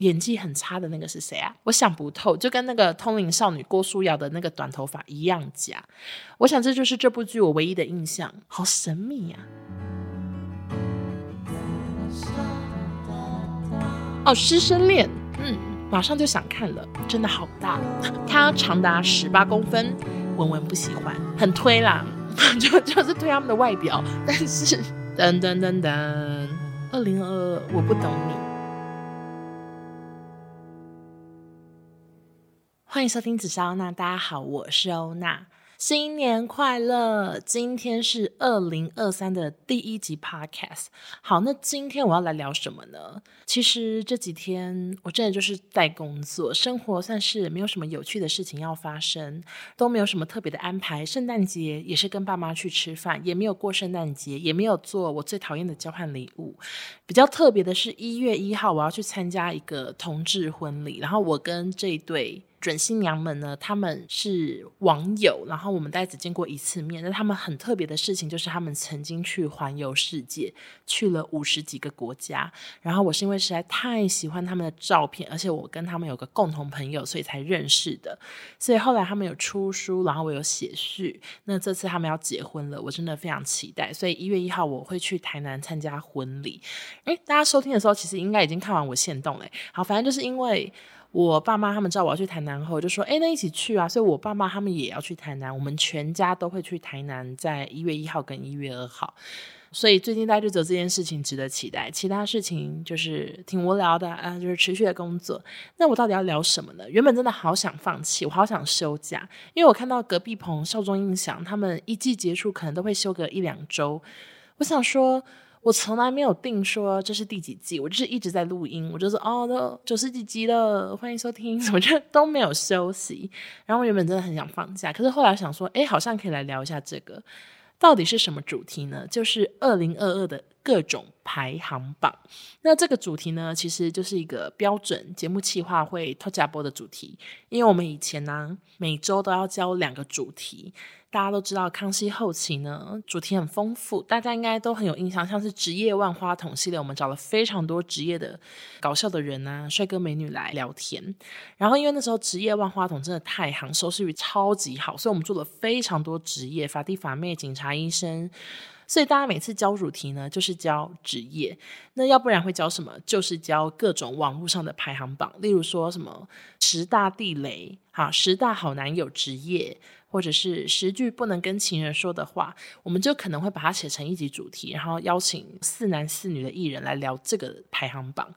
演技很差的那个是谁啊？我想不透，就跟那个通灵少女郭书瑶的那个短头发一样假。我想这就是这部剧我唯一的印象，好神秘呀、啊！哦，师生恋，嗯，马上就想看了，真的好大，它长达十八公分，文文不喜欢，很推啦，就就是推他们的外表，但是噔噔噔噔，二零二二，我不懂你。欢迎收听紫砂欧娜，大家好，我是欧娜，新年快乐！今天是二零二三的第一集 Podcast。好，那今天我要来聊什么呢？其实这几天我真的就是在工作，生活算是没有什么有趣的事情要发生，都没有什么特别的安排。圣诞节也是跟爸妈去吃饭，也没有过圣诞节，也没有做我最讨厌的交换礼物。比较特别的是一月一号，我要去参加一个同志婚礼，然后我跟这一对。准新娘们呢，他们是网友，然后我们大概只见过一次面。那他们很特别的事情就是，他们曾经去环游世界，去了五十几个国家。然后我是因为实在太喜欢他们的照片，而且我跟他们有个共同朋友，所以才认识的。所以后来他们有出书，然后我有写序。那这次他们要结婚了，我真的非常期待。所以一月一号我会去台南参加婚礼。诶，大家收听的时候，其实应该已经看完我限动嘞。好，反正就是因为。我爸妈他们知道我要去台南后，就说：“哎，那一起去啊！”所以，我爸妈他们也要去台南，我们全家都会去台南，在一月一号跟一月二号。所以，最近大家就只有这件事情值得期待，其他事情就是挺无聊的啊，就是持续的工作。那我到底要聊什么呢？原本真的好想放弃，我好想休假，因为我看到隔壁棚少中印象，他们一季结束可能都会休个一两周。我想说。我从来没有定说这是第几季，我就是一直在录音，我就说哦，都九十几集了，欢迎收听，我觉得都没有休息。然后我原本真的很想放假，可是后来想说，哎，好像可以来聊一下这个，到底是什么主题呢？就是二零二二的各种排行榜。那这个主题呢，其实就是一个标准节目企划会偷假播的主题，因为我们以前呢、每周都要交两个主题。大家都知道，康熙后期呢，主题很丰富，大家应该都很有印象，像是职业万花筒系列，我们找了非常多职业的搞笑的人啊，帅哥美女来聊天。然后因为那时候职业万花筒真的太行，收视率超级好，所以我们做了非常多职业，法弟法妹、警察、医生。所以大家每次教主题呢，就是教职业，那要不然会教什么？就是教各种网络上的排行榜，例如说什么十大地雷，哈，十大好男友职业。或者是十句不能跟情人说的话，我们就可能会把它写成一集主题，然后邀请四男四女的艺人来聊这个排行榜。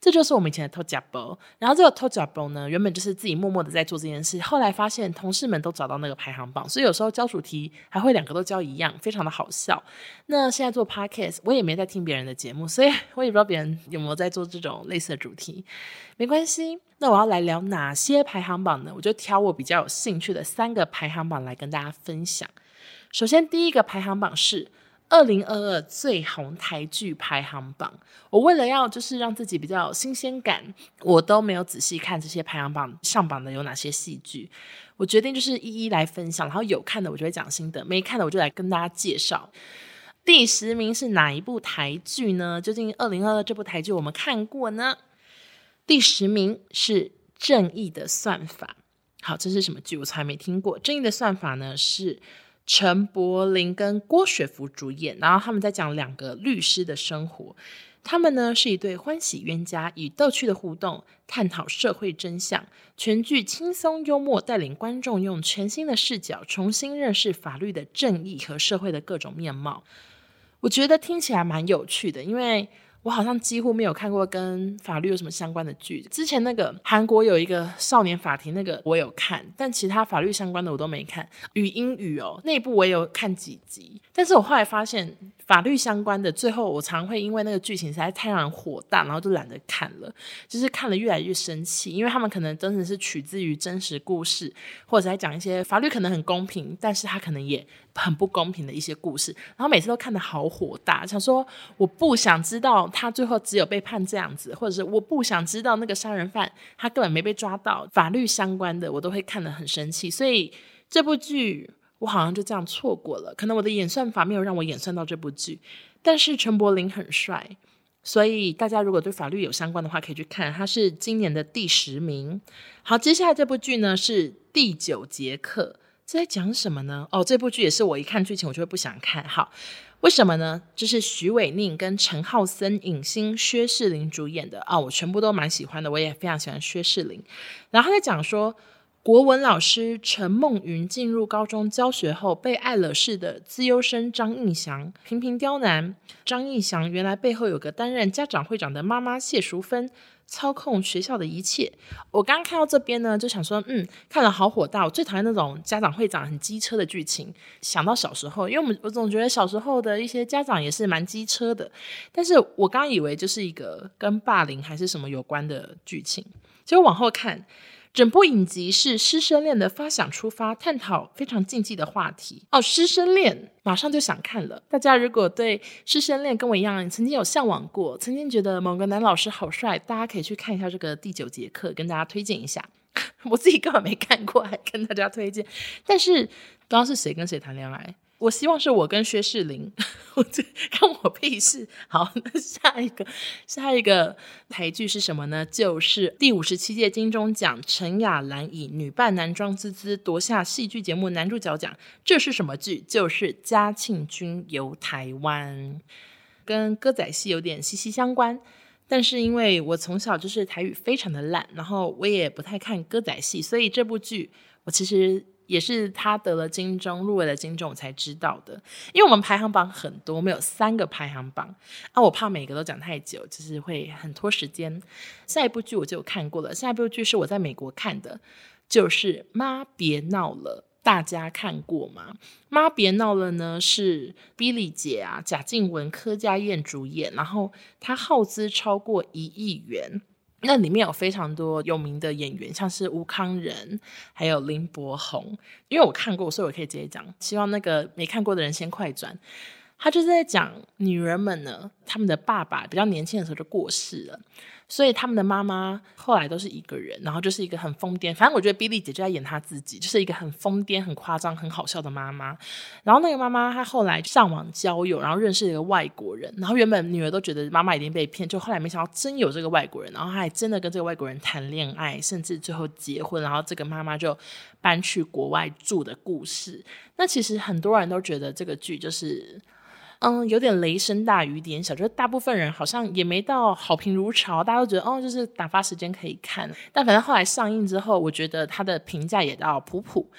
这就是我们以前的偷假播。然后这个偷假播呢，原本就是自己默默的在做这件事，后来发现同事们都找到那个排行榜，所以有时候教主题还会两个都教一样，非常的好笑。那现在做 podcast，我也没在听别人的节目，所以我也不知道别人有没有在做这种类似的主题。没关系，那我要来聊哪些排行榜呢？我就挑我比较有兴趣的三个排行榜来跟大家分享。首先，第一个排行榜是二零二二最红台剧排行榜。我为了要就是让自己比较有新鲜感，我都没有仔细看这些排行榜上榜的有哪些戏剧。我决定就是一一来分享，然后有看的我就会讲心得，没看的我就来跟大家介绍。第十名是哪一部台剧呢？究竟二零二二这部台剧我们看过呢？第十名是《正义的算法》。好，这是什么剧？我从来没听过。《正义的算法》呢，是陈柏霖跟郭雪芙主演，然后他们在讲两个律师的生活。他们呢是一对欢喜冤家，以逗趣的互动探讨社会真相。全剧轻松幽默，带领观众用全新的视角重新认识法律的正义和社会的各种面貌。我觉得听起来蛮有趣的，因为。我好像几乎没有看过跟法律有什么相关的剧。之前那个韩国有一个少年法庭，那个我有看，但其他法律相关的我都没看。语音语哦，那部我也有看几集，但是我后来发现法律相关的，最后我常会因为那个剧情实在太让人火大，然后就懒得看了，就是看了越来越生气，因为他们可能真的是取自于真实故事，或者在讲一些法律可能很公平，但是他可能也。很不公平的一些故事，然后每次都看得好火大，想说我不想知道他最后只有被判这样子，或者是我不想知道那个杀人犯他根本没被抓到，法律相关的我都会看得很生气，所以这部剧我好像就这样错过了。可能我的演算法没有让我演算到这部剧，但是陈柏霖很帅，所以大家如果对法律有相关的话，可以去看，他是今年的第十名。好，接下来这部剧呢是《第九节课》，这在讲什么呢？哦，这部剧也是我一看剧情我就会不想看。好，为什么呢？就是许玮宁跟陈浩森、影星薛仕凌主演的啊、哦，我全部都蛮喜欢的，我也非常喜欢薛仕凌。然后他在讲说。国文老师陈梦云进入高中教学后，被爱了似的资优生张义祥频频刁难。张义祥原来背后有个担任家长会长的妈妈谢淑芬，操控学校的一切。我刚刚看到这边呢，就想说，嗯，看了好火大。我最讨厌那种家长会长很机车的剧情。想到小时候，因为我们我总觉得小时候的一些家长也是蛮机车的。但是我刚以为就是一个跟霸凌还是什么有关的剧情，结果往后看。整部影集是师生恋的发想出发，探讨非常禁忌的话题哦。师生恋马上就想看了。大家如果对师生恋跟我一样，曾经有向往过，曾经觉得某个男老师好帅，大家可以去看一下这个第九节课，跟大家推荐一下。我自己根本没看过，还跟大家推荐。但是不知道是谁跟谁谈恋爱。我希望是我跟薛仕凌，我这看我屁事。好，那下一个下一个台剧是什么呢？就是第五十七届金钟奖，陈雅兰以女扮男装之姿夺下戏剧节目男主角奖。这是什么剧？就是《嘉庆君游台湾》，跟歌仔戏有点息息相关。但是因为我从小就是台语非常的烂，然后我也不太看歌仔戏，所以这部剧我其实。也是他得了金钟，入围了金钟，我才知道的。因为我们排行榜很多，我们有三个排行榜啊，我怕每个都讲太久，就是会很拖时间。下一部剧我就有看过了，下一部剧是我在美国看的，就是《妈别闹了》，大家看过吗？《妈别闹了》呢是 Billy 姐啊，贾静雯、柯佳嬿主演，然后它耗资超过一亿元。那里面有非常多有名的演员，像是吴康仁，还有林柏宏。因为我看过，所以我可以直接讲。希望那个没看过的人先快转。他就是在讲女人们呢，他们的爸爸比较年轻的时候就过世了。所以他们的妈妈后来都是一个人，然后就是一个很疯癫。反正我觉得 b 莉姐就在演她自己，就是一个很疯癫、很夸张、很好笑的妈妈。然后那个妈妈她后来上网交友，然后认识了一个外国人。然后原本女儿都觉得妈妈已经被骗，就后来没想到真有这个外国人，然后她还真的跟这个外国人谈恋爱，甚至最后结婚。然后这个妈妈就搬去国外住的故事。那其实很多人都觉得这个剧就是。嗯，有点雷声大雨点小，就是大部分人好像也没到好评如潮，大家都觉得哦，就是打发时间可以看。但反正后来上映之后，我觉得它的评价也到普普。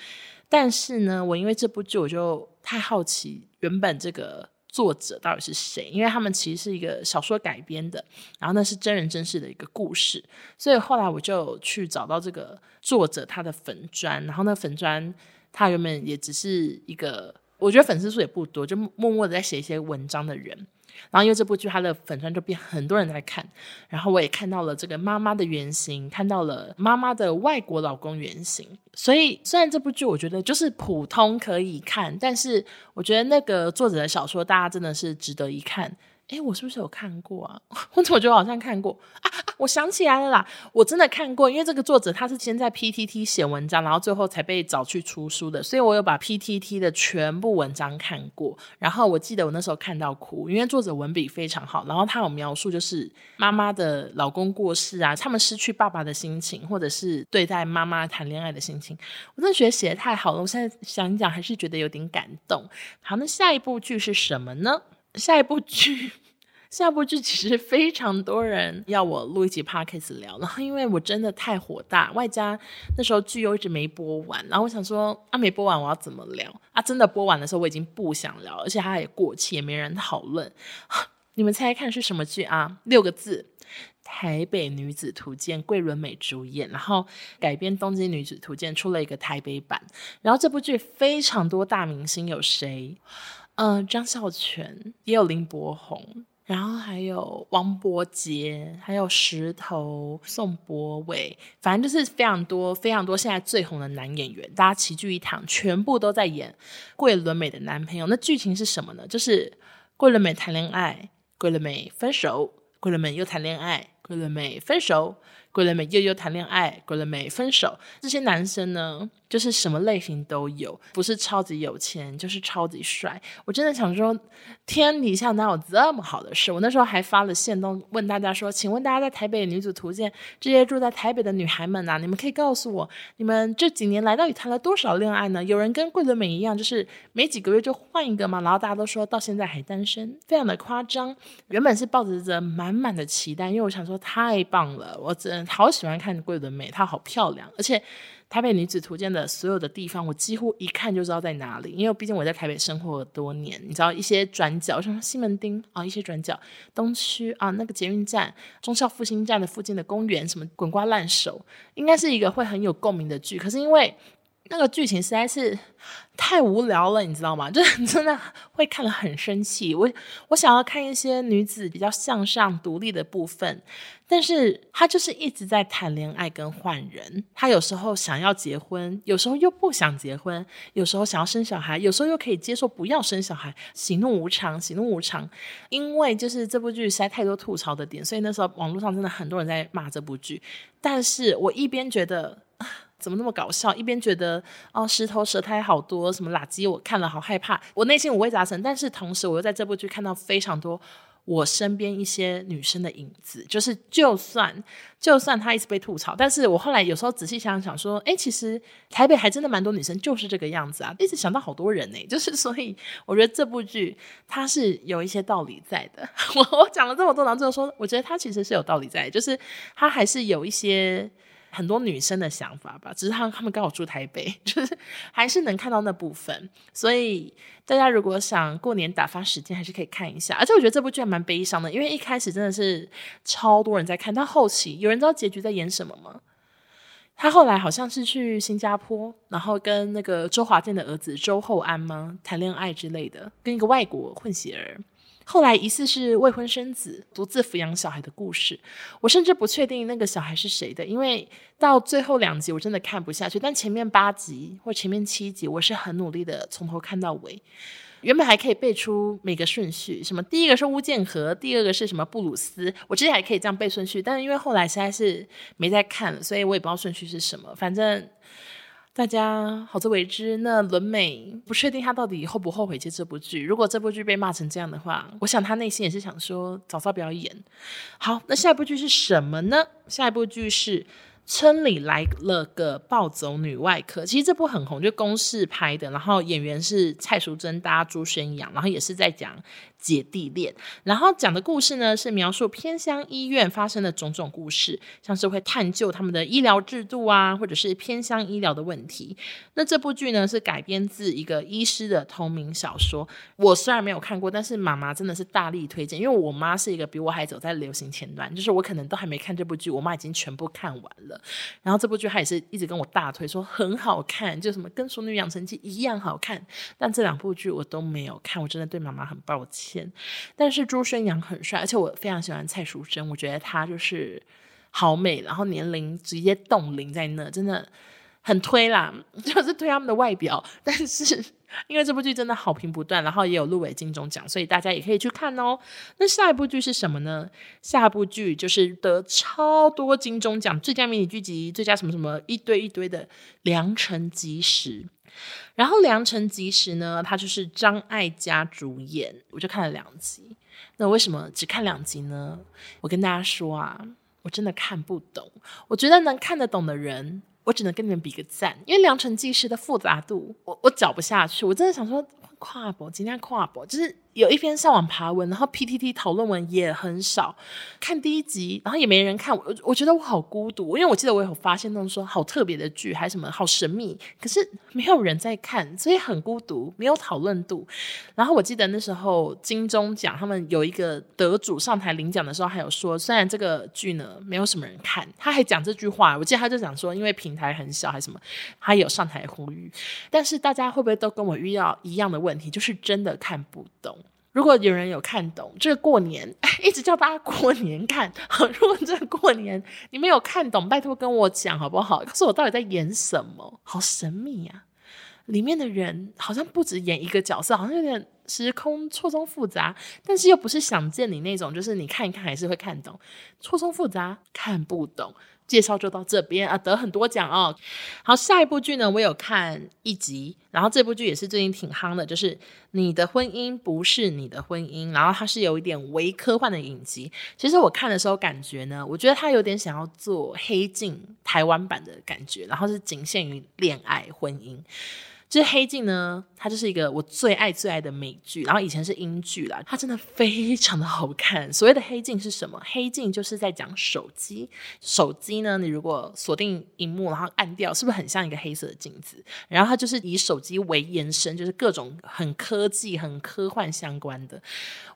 但是呢，我因为这部剧，我就太好奇原本这个作者到底是谁，因为他们其实是一个小说改编的，然后那是真人真事的一个故事，所以后来我就去找到这个作者他的粉砖，然后那粉砖他原本也只是一个。我觉得粉丝数也不多，就默默的在写一些文章的人。然后因为这部剧，他的粉专就变很多人在看。然后我也看到了这个妈妈的原型，看到了妈妈的外国老公原型。所以虽然这部剧我觉得就是普通可以看，但是我觉得那个作者的小说，大家真的是值得一看。诶，我是不是有看过啊？我怎么觉得好像看过啊？我想起来了啦，我真的看过。因为这个作者他是先在 PTT 写文章，然后最后才被找去出书的，所以我有把 PTT 的全部文章看过。然后我记得我那时候看到哭，因为作者文笔非常好，然后他有描述就是妈妈的老公过世啊，他们失去爸爸的心情，或者是对待妈妈谈恋爱的心情。我真的觉得写得太好了，我现在想一讲还是觉得有点感动。好，那下一部剧是什么呢？下一部剧，下部剧其实非常多人要我录一集 podcast 聊，然后因为我真的太火大，外加那时候剧又一直没播完，然后我想说啊，没播完我要怎么聊啊？真的播完的时候我已经不想聊，而且它也过期，也没人讨论。你们猜猜看是什么剧啊？六个字，《台北女子图鉴》，桂纶镁主演，然后改编《东京女子图鉴》出了一个台北版，然后这部剧非常多大明星，有谁？嗯、呃，张孝全也有林柏宏，然后还有王伯杰，还有石头、宋博伟，反正就是非常多非常多现在最红的男演员，大家齐聚一堂，全部都在演桂纶镁的男朋友。那剧情是什么呢？就是桂纶镁谈恋爱，桂纶镁分手，桂纶镁又谈恋爱。桂纶镁分手，桂纶镁又又谈恋爱，桂纶镁分手。这些男生呢，就是什么类型都有，不是超级有钱，就是超级帅。我真的想说，天底下哪有这么好的事？我那时候还发了线动问大家说，请问大家在台北女子图鉴这些住在台北的女孩们啊，你们可以告诉我，你们这几年来到底谈了多少恋爱呢？有人跟桂纶镁一样，就是没几个月就换一个嘛？然后大家都说到现在还单身，非常的夸张。原本是抱着着满满的期待，因为我想说太棒了，我真好喜欢看桂纶镁，她好漂亮，而且。台北女子图鉴的所有的地方，我几乎一看就知道在哪里，因为毕竟我在台北生活了多年。你知道一些转角，像西门町啊，一些转角，东区啊，那个捷运站，忠孝复兴站的附近的公园，什么滚瓜烂熟，应该是一个会很有共鸣的剧。可是因为那个剧情实在是太无聊了，你知道吗？就是真的会看了很生气。我我想要看一些女子比较向上、独立的部分，但是她就是一直在谈恋爱跟换人。她有时候想要结婚，有时候又不想结婚，有时候想要生小孩，有时候又可以接受不要生小孩。喜怒无常，喜怒无常。因为就是这部剧实在太多吐槽的点，所以那时候网络上真的很多人在骂这部剧。但是我一边觉得。怎么那么搞笑？一边觉得哦，石头舌苔好多，什么垃圾，我看了好害怕，我内心五味杂陈。但是同时，我又在这部剧看到非常多我身边一些女生的影子。就是就算就算她一直被吐槽，但是我后来有时候仔细想想说，哎，其实台北还真的蛮多女生就是这个样子啊，一直想到好多人呢。就是所以我觉得这部剧它是有一些道理在的。我我讲了这么多，然后最后说，我觉得它其实是有道理在，就是它还是有一些。很多女生的想法吧，只是他们他们刚好住台北，就是还是能看到那部分。所以大家如果想过年打发时间，还是可以看一下。而且我觉得这部剧还蛮悲伤的，因为一开始真的是超多人在看，到后期有人知道结局在演什么吗？他后来好像是去新加坡，然后跟那个周华健的儿子周厚安吗谈恋爱之类的，跟一个外国混血儿。后来疑似是未婚生子，独自抚养小孩的故事。我甚至不确定那个小孩是谁的，因为到最后两集我真的看不下去。但前面八集或前面七集，我是很努力的从头看到尾。原本还可以背出每个顺序，什么第一个是乌建和，第二个是什么布鲁斯，我之前还可以这样背顺序。但是因为后来实在是没再看了，所以我也不知道顺序是什么。反正。大家好自为之。那纶镁不确定他到底后不后悔接这部剧。如果这部剧被骂成这样的话，我想他内心也是想说早早不要演。好，那下一部剧是什么呢？下一部剧是。村里来了个暴走女外科，其实这部很红，就公视拍的，然后演员是蔡淑臻搭朱轩阳，然后也是在讲姐弟恋，然后讲的故事呢是描述偏乡医院发生的种种故事，像是会探究他们的医疗制度啊，或者是偏乡医疗的问题。那这部剧呢是改编自一个医师的同名小说，我虽然没有看过，但是妈妈真的是大力推荐，因为我妈是一个比我还走在流行前端，就是我可能都还没看这部剧，我妈已经全部看完了。然后这部剧她也是一直跟我大推说很好看，就什么跟《熟女养成记》一样好看。但这两部剧我都没有看，我真的对妈妈很抱歉。但是朱轩洋很帅，而且我非常喜欢蔡淑臻，我觉得她就是好美，然后年龄直接冻龄在那，真的很推啦，就是推他们的外表。但是。因为这部剧真的好评不断，然后也有入围金钟奖，所以大家也可以去看哦。那下一部剧是什么呢？下一部剧就是得超多金钟奖，最佳迷你剧集、最佳什么什么一堆一堆的《良辰吉时》。然后《良辰吉时》呢，它就是张艾嘉主演，我就看了两集。那为什么只看两集呢？我跟大家说啊，我真的看不懂。我觉得能看得懂的人。我只能跟你们比个赞，因为《良辰吉时》的复杂度，我我讲不下去。我真的想说，跨博，今天跨博，就是。有一篇上网爬文，然后 PTT 讨论文也很少。看第一集，然后也没人看。我我觉得我好孤独，因为我记得我有发现那种说好特别的剧，还什么好神秘，可是没有人在看，所以很孤独，没有讨论度。然后我记得那时候金钟奖他们有一个得主上台领奖的时候，还有说，虽然这个剧呢没有什么人看，他还讲这句话。我记得他就讲说，因为平台很小还是什么，他有上台呼吁。但是大家会不会都跟我遇到一样的问问题，就是真的看不懂？如果有人有看懂，这个过年一直叫大家过年看。如果这个过年你没有看懂，拜托跟我讲好不好？告诉我到底在演什么？好神秘啊！里面的人好像不止演一个角色，好像有点时空错综复杂，但是又不是想见你那种，就是你看一看还是会看懂，错综复杂看不懂。介绍就到这边啊，得很多奖哦。好，下一部剧呢，我有看一集，然后这部剧也是最近挺夯的，就是《你的婚姻不是你的婚姻》，然后它是有一点微科幻的影集。其实我看的时候感觉呢，我觉得它有点想要做《黑镜》台湾版的感觉，然后是仅限于恋爱婚姻。就是《黑镜》呢，它就是一个我最爱最爱的美剧，然后以前是英剧啦，它真的非常的好看。所谓的黑镜是什么？黑镜就是在讲手机，手机呢，你如果锁定荧幕，然后按掉，是不是很像一个黑色的镜子？然后它就是以手机为延伸，就是各种很科技、很科幻相关的。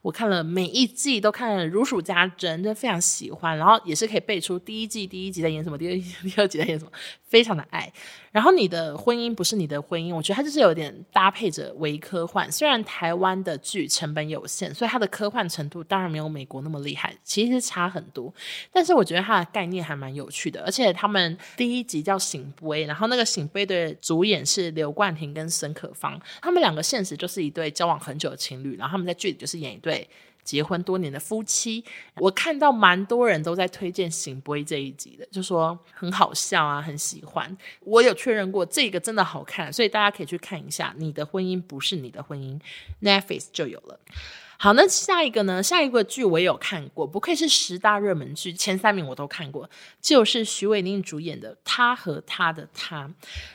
我看了每一季都看了如数家珍，就非常喜欢。然后也是可以背出第一季第一集在演什么，第二季 第二集在演什么，非常的爱。然后你的婚姻不是你的婚姻，我觉得它就是有点搭配着微科幻。虽然台湾的剧成本有限，所以它的科幻程度当然没有美国那么厉害，其实差很多。但是我觉得它的概念还蛮有趣的，而且他们第一集叫《醒杯》，然后那个《醒杯》的主演是刘冠廷跟孙可芳，他们两个现实就是一对交往很久的情侣，然后他们在剧里就是演一对。结婚多年的夫妻，我看到蛮多人都在推荐《醒杯》这一集的，就说很好笑啊，很喜欢。我有确认过，这个真的好看，所以大家可以去看一下。你的婚姻不是你的婚姻，Netflix 就有了。好，那下一个呢？下一个剧我也有看过，不愧是十大热门剧，前三名我都看过，就是许玮宁主演的《他和他的他》。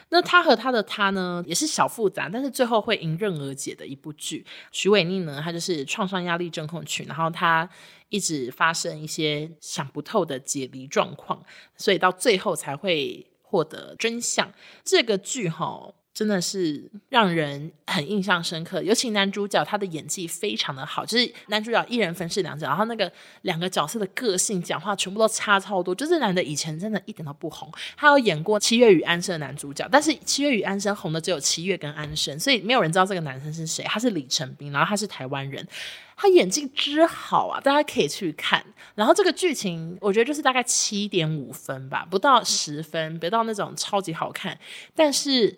那他和他的他呢，也是小复杂，但是最后会迎刃而解的一部剧。许玮宁呢，她就是创伤压力症候群，然后她一直发生一些想不透的解离状况，所以到最后才会获得真相。这个剧哈。真的是让人很印象深刻，尤其男主角他的演技非常的好，就是男主角一人分饰两角，然后那个两个角色的个性、讲话全部都差超多。就是男的以前真的一点都不红，他有演过《七月与安生》的男主角，但是《七月与安生》红的只有七月跟安生，所以没有人知道这个男生是谁。他是李成斌，然后他是台湾人，他演技之好啊，大家可以去看。然后这个剧情我觉得就是大概七点五分吧，不到十分，别到那种超级好看，但是。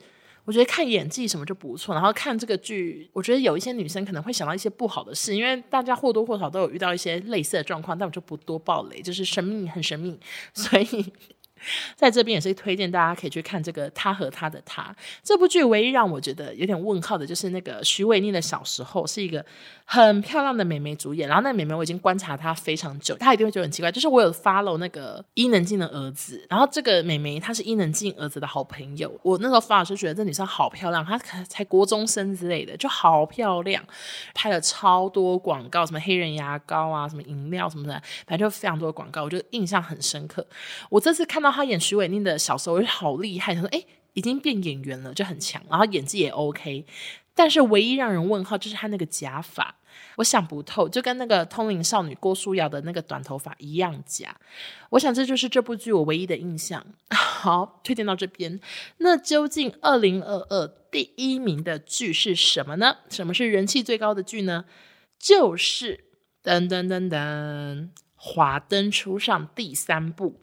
我觉得看演技什么就不错，然后看这个剧，我觉得有一些女生可能会想到一些不好的事，因为大家或多或少都有遇到一些类似的状况，但我就不多爆雷，就是神秘很神秘，所以。在这边也是推荐大家可以去看这个《他和他的他》这部剧。唯一让我觉得有点问号的就是那个许玮甯的小时候是一个很漂亮的美眉主演，然后那美眉我已经观察她非常久，她一定会觉得很奇怪。就是我有 follow 那个伊能静的儿子，然后这个美眉她是伊能静儿子的好朋友。我那时候 follow 就觉得这女生好漂亮，她才国中生之类的，就好漂亮，拍了超多广告，什么黑人牙膏啊，什么饮料什么的，反正就非常多的广告，我就印象很深刻。我这次看到。他演许玮宁的小时候，我就好厉害。他说：“哎，已经变演员了，就很强，然后演技也 OK。但是唯一让人问号就是他那个假发，我想不透，就跟那个通灵少女郭书瑶的那个短头发一样假。我想这就是这部剧我唯一的印象。好，推荐到这边。那究竟二零二二第一名的剧是什么呢？什么是人气最高的剧呢？就是噔噔噔噔，《华灯初上》第三部。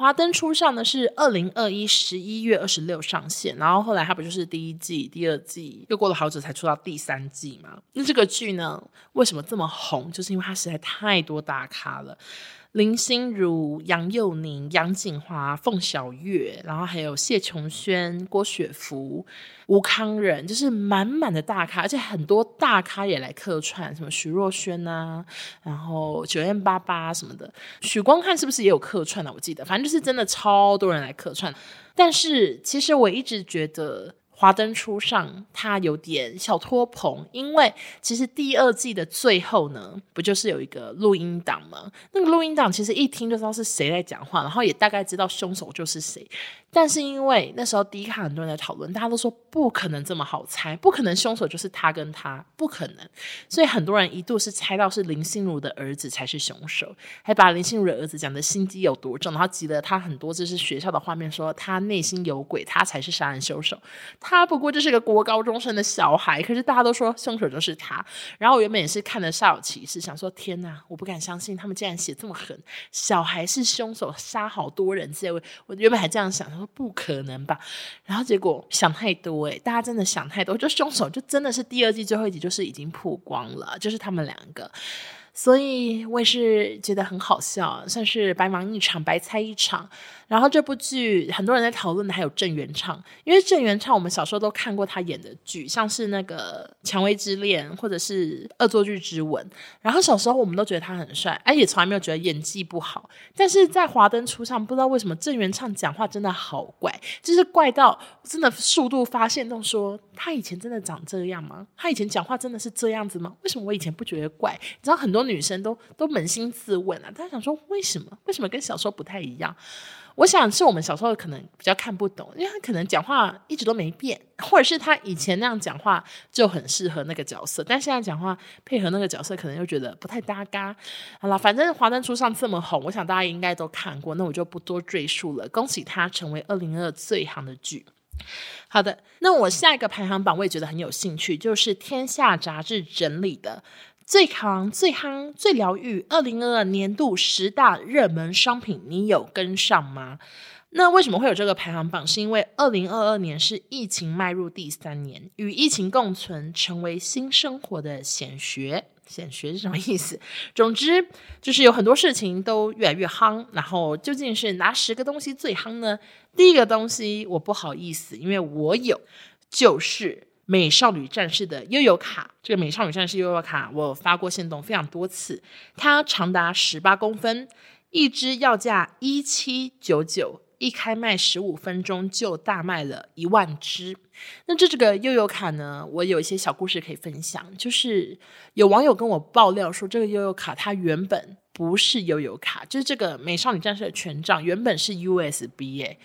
华灯初上呢，是二零二一十一月二十六上线，然后后来它不就是第一季、第二季，又过了好久才出到第三季嘛？那这个剧呢，为什么这么红？就是因为它实在太多大咖了。林心如、杨佑宁、杨景华、凤小岳，然后还有谢琼轩、郭雪芙、吴康仁，就是满满的大咖，而且很多大咖也来客串，什么徐若瑄啊，然后九雁八八什么的，许光汉是不是也有客串呢？我记得，反正就是真的超多人来客串。但是其实我一直觉得。华灯初上，它有点小托棚，因为其实第二季的最后呢，不就是有一个录音档吗？那个录音档其实一听就知道是谁在讲话，然后也大概知道凶手就是谁。但是因为那时候第一看很多人在讨论，大家都说不可能这么好猜，不可能凶手就是他跟他，不可能。所以很多人一度是猜到是林心如的儿子才是凶手，还把林心如的儿子讲的心机有多重，然后挤了他很多就是学校的画面，说他内心有鬼，他才是杀人凶手。他不过就是个国高中生的小孩，可是大家都说凶手就是他。然后我原本也是看得煞有其事，想说天哪，我不敢相信他们竟然写这么狠，小孩是凶手，杀好多人之类。我原本还这样想，说不可能吧？然后结果想太多，诶，大家真的想太多，就凶手就真的是第二季最后一集就是已经曝光了，就是他们两个。所以我也是觉得很好笑，算是白忙一场，白猜一场。然后这部剧很多人在讨论的还有郑元畅，因为郑元畅我们小时候都看过他演的剧，像是那个《蔷薇之恋》或者是《恶作剧之吻》。然后小时候我们都觉得他很帅，哎，也从来没有觉得演技不好。但是在《华灯初上》，不知道为什么郑元畅讲话真的好怪，就是怪到真的速度发现都说他以前真的长这样吗？他以前讲话真的是这样子吗？为什么我以前不觉得怪？你知道很多女生都都扪心自问啊，她想说为什么？为什么跟小时候不太一样？我想是我们小时候可能比较看不懂，因为他可能讲话一直都没变，或者是他以前那样讲话就很适合那个角色，但现在讲话配合那个角色，可能又觉得不太搭嘎。好了，反正《华灯初上》这么红，我想大家应该都看过，那我就不多赘述了。恭喜他成为二零二最行的剧。好的，那我下一个排行榜我也觉得很有兴趣，就是《天下杂志》整理的。最扛、最夯、最疗愈，二零二二年度十大热门商品，你有跟上吗？那为什么会有这个排行榜？是因为二零二二年是疫情迈入第三年，与疫情共存，成为新生活的显学。显学是什么意思？总之就是有很多事情都越来越夯。然后究竟是哪十个东西最夯呢？第一个东西我不好意思，因为我有，就是。美少女战士的悠游卡，这个美少女战士悠游卡我发过线动非常多次，它长达十八公分，一支要价一七九九，一开卖十五分钟就大卖了一万支。那这这个悠游卡呢，我有一些小故事可以分享，就是有网友跟我爆料说，这个悠游卡它原本不是悠游卡，就是这个美少女战士的权杖原本是 USB 哎，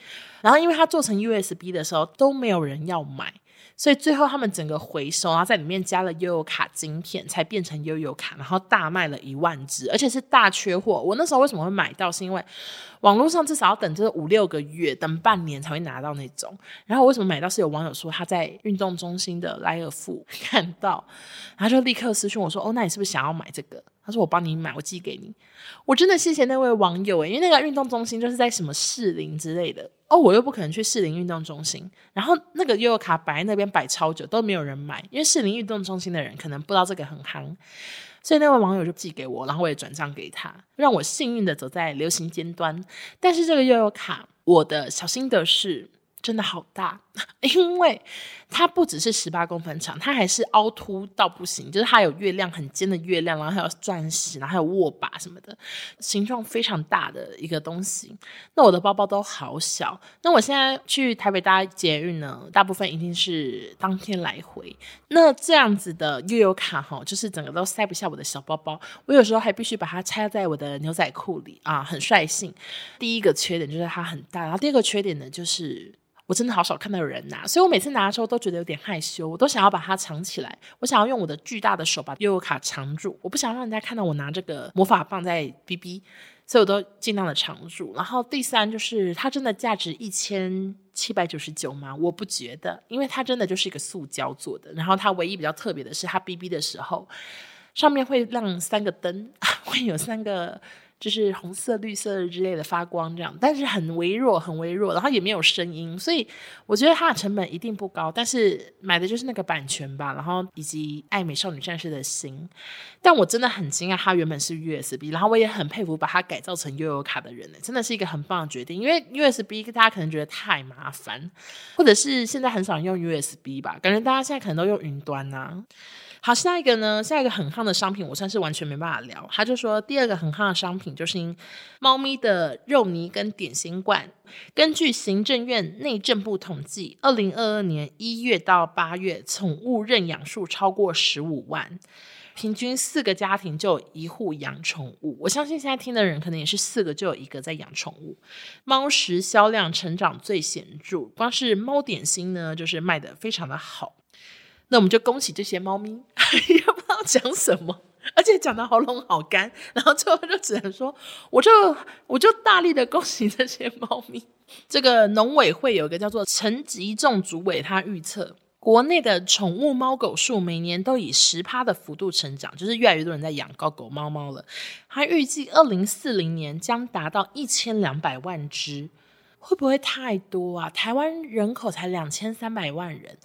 然后因为它做成 USB 的时候都没有人要买。所以最后他们整个回收，然后在里面加了悠悠卡晶片，才变成悠悠卡，然后大卖了一万只，而且是大缺货。我那时候为什么会买到？是因为网络上至少要等这五六个月，等半年才会拿到那种。然后为什么买到？是有网友说他在运动中心的莱尔富 看到，然后就立刻私讯我说：“哦，那你是不是想要买这个？”他说：“我帮你买，我寄给你。”我真的谢谢那位网友诶，因为那个运动中心就是在什么士林之类的哦，我又不可能去士林运动中心。然后那个悠悠卡摆在那边摆超久都没有人买，因为士林运动中心的人可能不知道这个很夯，所以那位网友就寄给我，然后我也转账给他，让我幸运的走在流行尖端。但是这个悠悠卡，我的小心得是。真的好大，因为它不只是十八公分长，它还是凹凸到不行，就是它有月亮很尖的月亮，然后还有钻石，然后还有握把什么的，形状非常大的一个东西。那我的包包都好小，那我现在去台北搭捷运呢，大部分一定是当天来回。那这样子的悠游卡哈，就是整个都塞不下我的小包包，我有时候还必须把它插在我的牛仔裤里啊，很率性。第一个缺点就是它很大，然后第二个缺点呢就是。我真的好少看到有人拿，所以我每次拿的时候都觉得有点害羞，我都想要把它藏起来。我想要用我的巨大的手把悠悠卡藏住，我不想让人家看到我拿这个魔法棒在哔哔，所以我都尽量的藏住。然后第三就是它真的价值一千七百九十九吗？我不觉得，因为它真的就是一个塑胶做的。然后它唯一比较特别的是，它哔哔的时候上面会亮三个灯，会有三个。就是红色、绿色之类的发光，这样，但是很微弱，很微弱，然后也没有声音，所以我觉得它的成本一定不高。但是买的就是那个版权吧，然后以及爱美少女战士的心。但我真的很惊讶，它原本是 USB，然后我也很佩服把它改造成悠游卡的人呢，真的是一个很棒的决定。因为 USB 大家可能觉得太麻烦，或者是现在很少用 USB 吧，感觉大家现在可能都用云端啊。好，下一个呢？下一个很夯的商品，我算是完全没办法聊。他就说，第二个很夯的商品就是猫咪的肉泥跟点心罐。根据行政院内政部统计，二零二二年一月到八月，宠物认养数超过十五万，平均四个家庭就有一户养宠物。我相信现在听的人可能也是四个就有一个在养宠物。猫食销量成长最显著，光是猫点心呢，就是卖的非常的好。那我们就恭喜这些猫咪，也不知道讲什么。而且讲的喉咙好干，然后最后就只能说，我就我就大力的恭喜这些猫咪。这个农委会有一个叫做陈吉仲主委，他预测国内的宠物猫狗数每年都以十趴的幅度成长，就是越来越多人在养狗狗猫猫了。他预计二零四零年将达到一千两百万只，会不会太多啊？台湾人口才两千三百万人。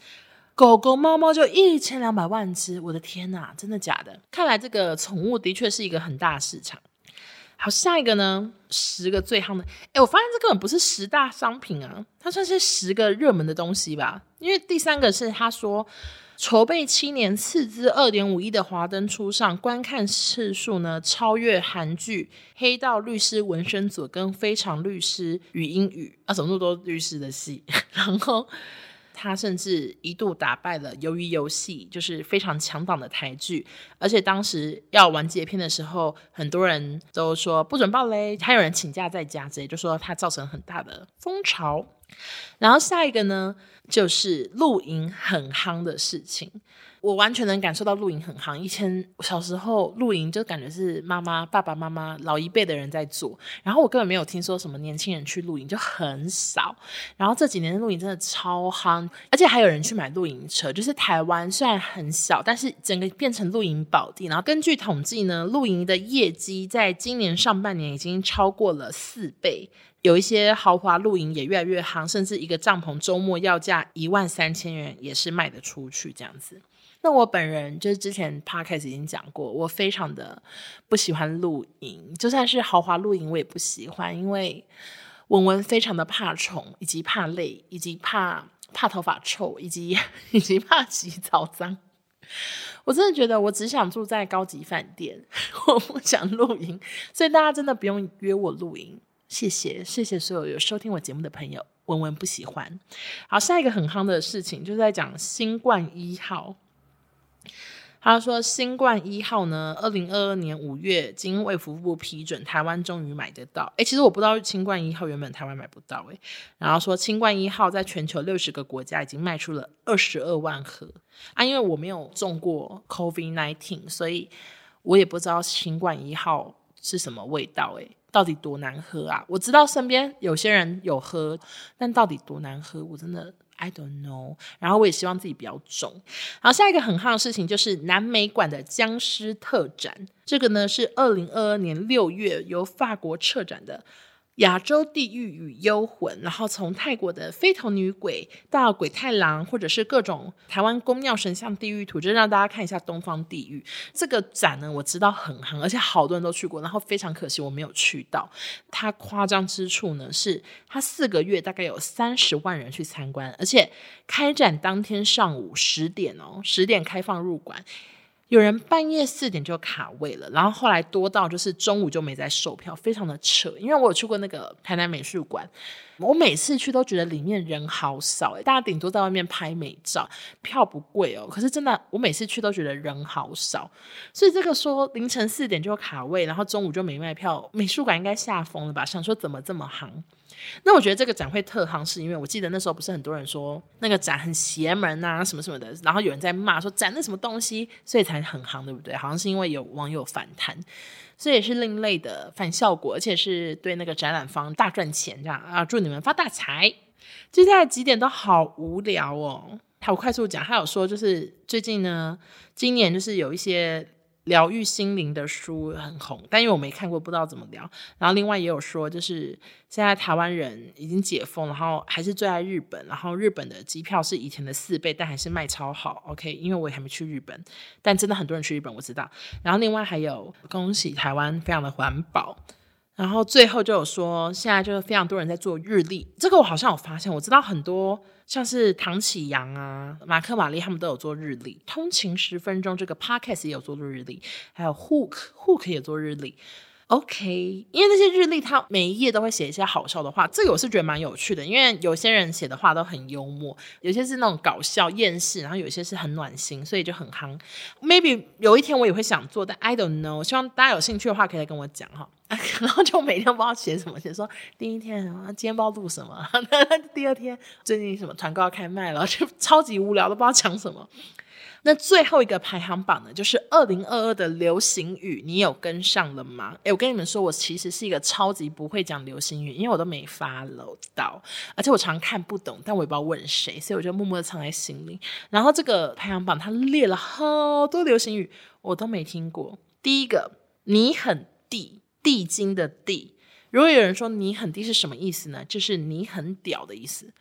狗狗、猫猫就一千两百万只，我的天哪，真的假的？看来这个宠物的确是一个很大的市场。好，下一个呢？十个最夯的，哎，我发现这根本不是十大商品啊，它算是十个热门的东西吧。因为第三个是他说，筹备七年斥资二点五亿的《华灯初上》，观看次数呢超越韩剧《黑道律师文森佐》跟《非常律师禹英语》啊，怎么那么多律师的戏？然后。他甚至一度打败了《鱿鱼游戏》，就是非常强档的台剧，而且当时要完结篇的时候，很多人都说不准爆嘞，还有人请假在家，直接就说他造成很大的风潮。然后下一个呢，就是露营很夯的事情。我完全能感受到露营很夯。以前小时候露营就感觉是妈妈、爸爸妈妈老一辈的人在做，然后我根本没有听说什么年轻人去露营，就很少。然后这几年露营真的超夯，而且还有人去买露营车。就是台湾虽然很小，但是整个变成露营宝地。然后根据统计呢，露营的业绩在今年上半年已经超过了四倍。有一些豪华露营也越来越夯，甚至一个帐篷周末要价一万三千元也是卖得出去这样子。那我本人就是之前 podcast 已经讲过，我非常的不喜欢露营，就算是豪华露营我也不喜欢，因为文文非常的怕虫，以及怕累，以及怕怕头发臭，以及 以及怕洗澡脏。我真的觉得我只想住在高级饭店，我不想露营，所以大家真的不用约我露营。谢谢，谢谢所有有收听我节目的朋友。文文不喜欢。好，下一个很夯的事情就是在讲新冠一号。他说新冠一号呢，二零二二年五月经卫福部批准，台湾终于买得到。诶，其实我不知道新冠一号原本台湾买不到诶。然后说新冠一号在全球六十个国家已经卖出了二十二万盒啊，因为我没有中过 COVID nineteen，所以我也不知道新冠一号是什么味道诶。到底多难喝啊！我知道身边有些人有喝，但到底多难喝，我真的 I don't know。然后我也希望自己比较重。好，下一个很好的事情就是南美馆的僵尸特展，这个呢是二零二二年六月由法国撤展的。亚洲地狱与幽魂，然后从泰国的飞头女鬼到鬼太郎，或者是各种台湾宫庙神像地狱图，就让大家看一下东方地狱这个展呢。我知道很夯，而且好多人都去过，然后非常可惜我没有去到。它夸张之处呢，是它四个月大概有三十万人去参观，而且开展当天上午十点哦，十点开放入馆。有人半夜四点就卡位了，然后后来多到就是中午就没再售票，非常的扯。因为我有去过那个台南美术馆，我每次去都觉得里面人好少，诶，大家顶多在外面拍美照，票不贵哦。可是真的，我每次去都觉得人好少，所以这个说凌晨四点就卡位，然后中午就没卖票，美术馆应该吓疯了吧？想说怎么这么行？那我觉得这个展会特夯，是因为我记得那时候不是很多人说那个展很邪门啊，什么什么的，然后有人在骂说展那什么东西，所以才很夯，对不对？好像是因为有网友反弹，所以也是另类的反效果，而且是对那个展览方大赚钱这样啊！祝你们发大财。接下来几点都好无聊哦，好，我快速讲，还有说就是最近呢，今年就是有一些。疗愈心灵的书很红，但因为我没看过，不知道怎么聊。然后另外也有说，就是现在台湾人已经解封，然后还是最爱日本，然后日本的机票是以前的四倍，但还是卖超好。OK，因为我也还没去日本，但真的很多人去日本，我知道。然后另外还有恭喜台湾非常的环保。然后最后就有说，现在就是非常多人在做日历，这个我好像有发现，我知道很多像是唐启阳啊、马克玛丽他们都有做日历，通勤十分钟这个 podcast 也有做日历，还有 Hook Hook 也做日历。OK，因为那些日历它每一页都会写一些好笑的话，这个我是觉得蛮有趣的，因为有些人写的话都很幽默，有些是那种搞笑厌世，然后有些是很暖心，所以就很夯。Maybe 有一天我也会想做，但 I don't know。希望大家有兴趣的话可以来跟我讲哈。然后就每天不知道写什么，写说第一天啊今天不知道录什么，第二天最近什么团购要开卖了，就超级无聊，都不知道讲什么。那最后一个排行榜呢，就是二零二二的流行语，你有跟上了吗？诶，我跟你们说，我其实是一个超级不会讲流行语，因为我都没 follow 到，而且我常看不懂，但我也不知道问谁，所以我就默默的藏在心里。然后这个排行榜它列了好多流行语，我都没听过。第一个，你很地，地精的地。如果有人说你很地是什么意思呢？就是你很屌的意思。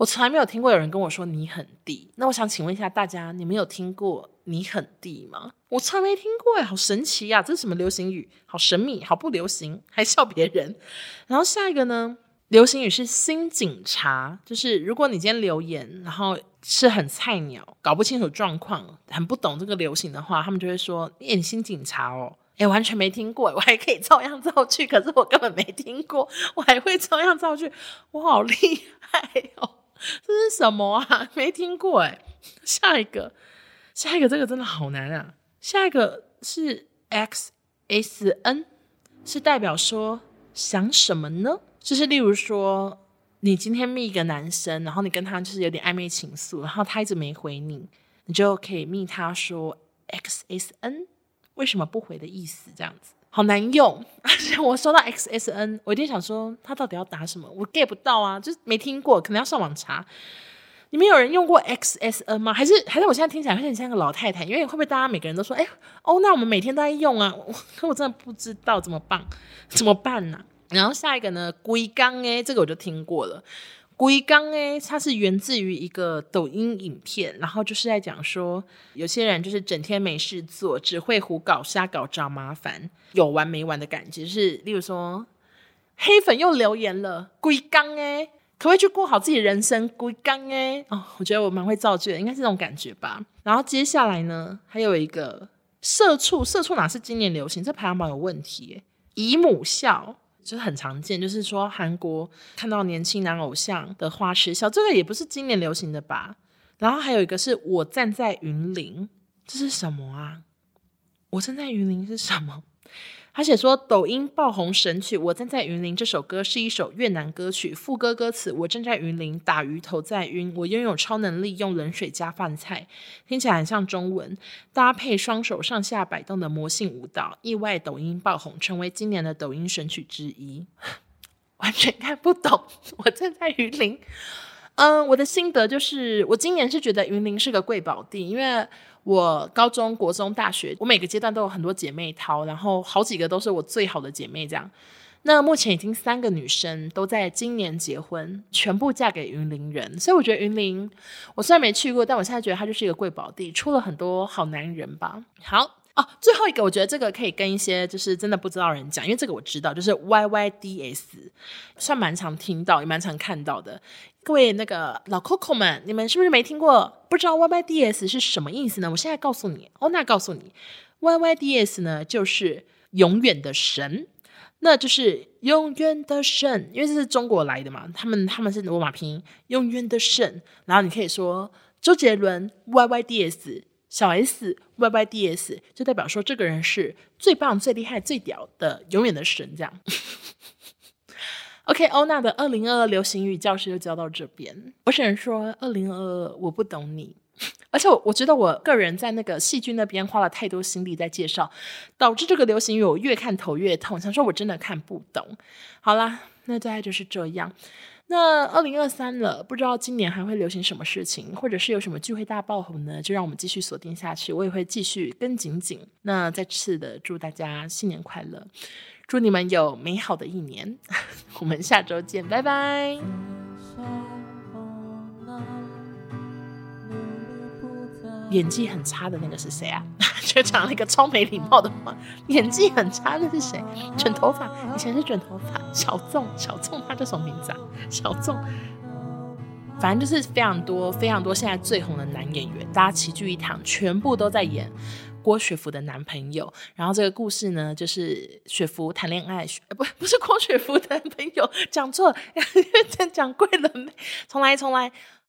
我从来没有听过有人跟我说你很地，那我想请问一下大家，你们有听过你很地吗？我从来没听过哎，好神奇呀！这是什么流行语？好神秘，好不流行，还笑别人。然后下一个呢，流行语是新警察，就是如果你今天留言，然后是很菜鸟，搞不清楚状况，很不懂这个流行的话，他们就会说你，你新警察哦，哎，完全没听过，我还可以照样造句，可是我根本没听过，我还会照样造句，我好厉害哦。这是什么啊？没听过哎。下一个，下一个，这个真的好难啊。下一个是 X S N，是代表说想什么呢？就是例如说，你今天密一个男生，然后你跟他就是有点暧昧情愫，然后他一直没回你，你就可以密他说 X S N，为什么不回的意思这样子。好难用，而且我收到 XSN，我一定想说他到底要打什么，我 get 不到啊，就是没听过，可能要上网查。你们有人用过 XSN 吗？还是还是我现在听起来有点像个老太太？因为会不会大家每个人都说，哎哦，那我们每天都在用啊？可 我真的不知道怎么办，怎么办呢、啊？然后下一个呢，龟缸哎，这个我就听过了。龟缸诶，它是源自于一个抖音影片，然后就是在讲说，有些人就是整天没事做，只会胡搞瞎搞找麻烦，有完没完的感觉。是例如说，黑粉又留言了，龟缸诶，可不可以去过好自己人生？龟缸诶，哦，我觉得我蛮会造句的，应该是这种感觉吧。然后接下来呢，还有一个社畜，社畜哪是今年流行？这排行榜有问题。姨母笑。就是很常见，就是说韩国看到年轻男偶像的花痴笑，这个也不是今年流行的吧？然后还有一个是我站在云林，这是什么啊？我站在云林是什么？他写说，抖音爆红神曲《我站在云林》这首歌是一首越南歌曲，副歌歌词：我站在云林，打鱼头在晕，我拥有超能力，用冷水加饭菜，听起来很像中文，搭配双手上下摆动的魔性舞蹈，意外抖音爆红，成为今年的抖音神曲之一。完全看不懂，我站在云林。嗯，我的心得就是，我今年是觉得云林是个贵宝地，因为。我高中、国中、大学，我每个阶段都有很多姐妹淘，然后好几个都是我最好的姐妹。这样，那目前已经三个女生都在今年结婚，全部嫁给云林人。所以我觉得云林，我虽然没去过，但我现在觉得它就是一个贵宝地，出了很多好男人吧。好哦，最后一个，我觉得这个可以跟一些就是真的不知道人讲，因为这个我知道，就是 YYDS，算蛮常听到，也蛮常看到的。各位那个老 Coco 们，你们是不是没听过？不知道 YYDS 是什么意思呢？我现在告诉你，欧娜告诉你，YYDS 呢就是永远的神，那就是永远的神，因为这是中国来的嘛，他们他们是罗马拼音，永远的神。然后你可以说周杰伦 YYDS，小 S YYDS，就代表说这个人是最棒、最厉害、最屌的永远的神，这样。OK，欧娜的二零二二流行语教室就教到这边。我只能说，二零二二我不懂你，而且我我觉得我个人在那个戏剧那边花了太多心力在介绍，导致这个流行语我越看头越痛。想说我真的看不懂。好啦，那大概就是这样。那二零二三了，不知道今年还会流行什么事情，或者是有什么聚会大爆红呢？就让我们继续锁定下去，我也会继续跟紧紧。那再次的祝大家新年快乐。祝你们有美好的一年，我们下周见，拜拜。演技很差的那个是谁啊？就讲了一个超没礼貌的话。演技很差的是谁？卷头发，以前是卷头发，小纵，小纵他叫什么名字啊？小纵，反正就是非常多非常多现在最红的男演员，大家齐聚一堂，全部都在演。郭雪芙的男朋友，然后这个故事呢，就是雪芙谈恋爱，不不是郭雪芙的男朋友，讲错了，讲贵了没？重来重来。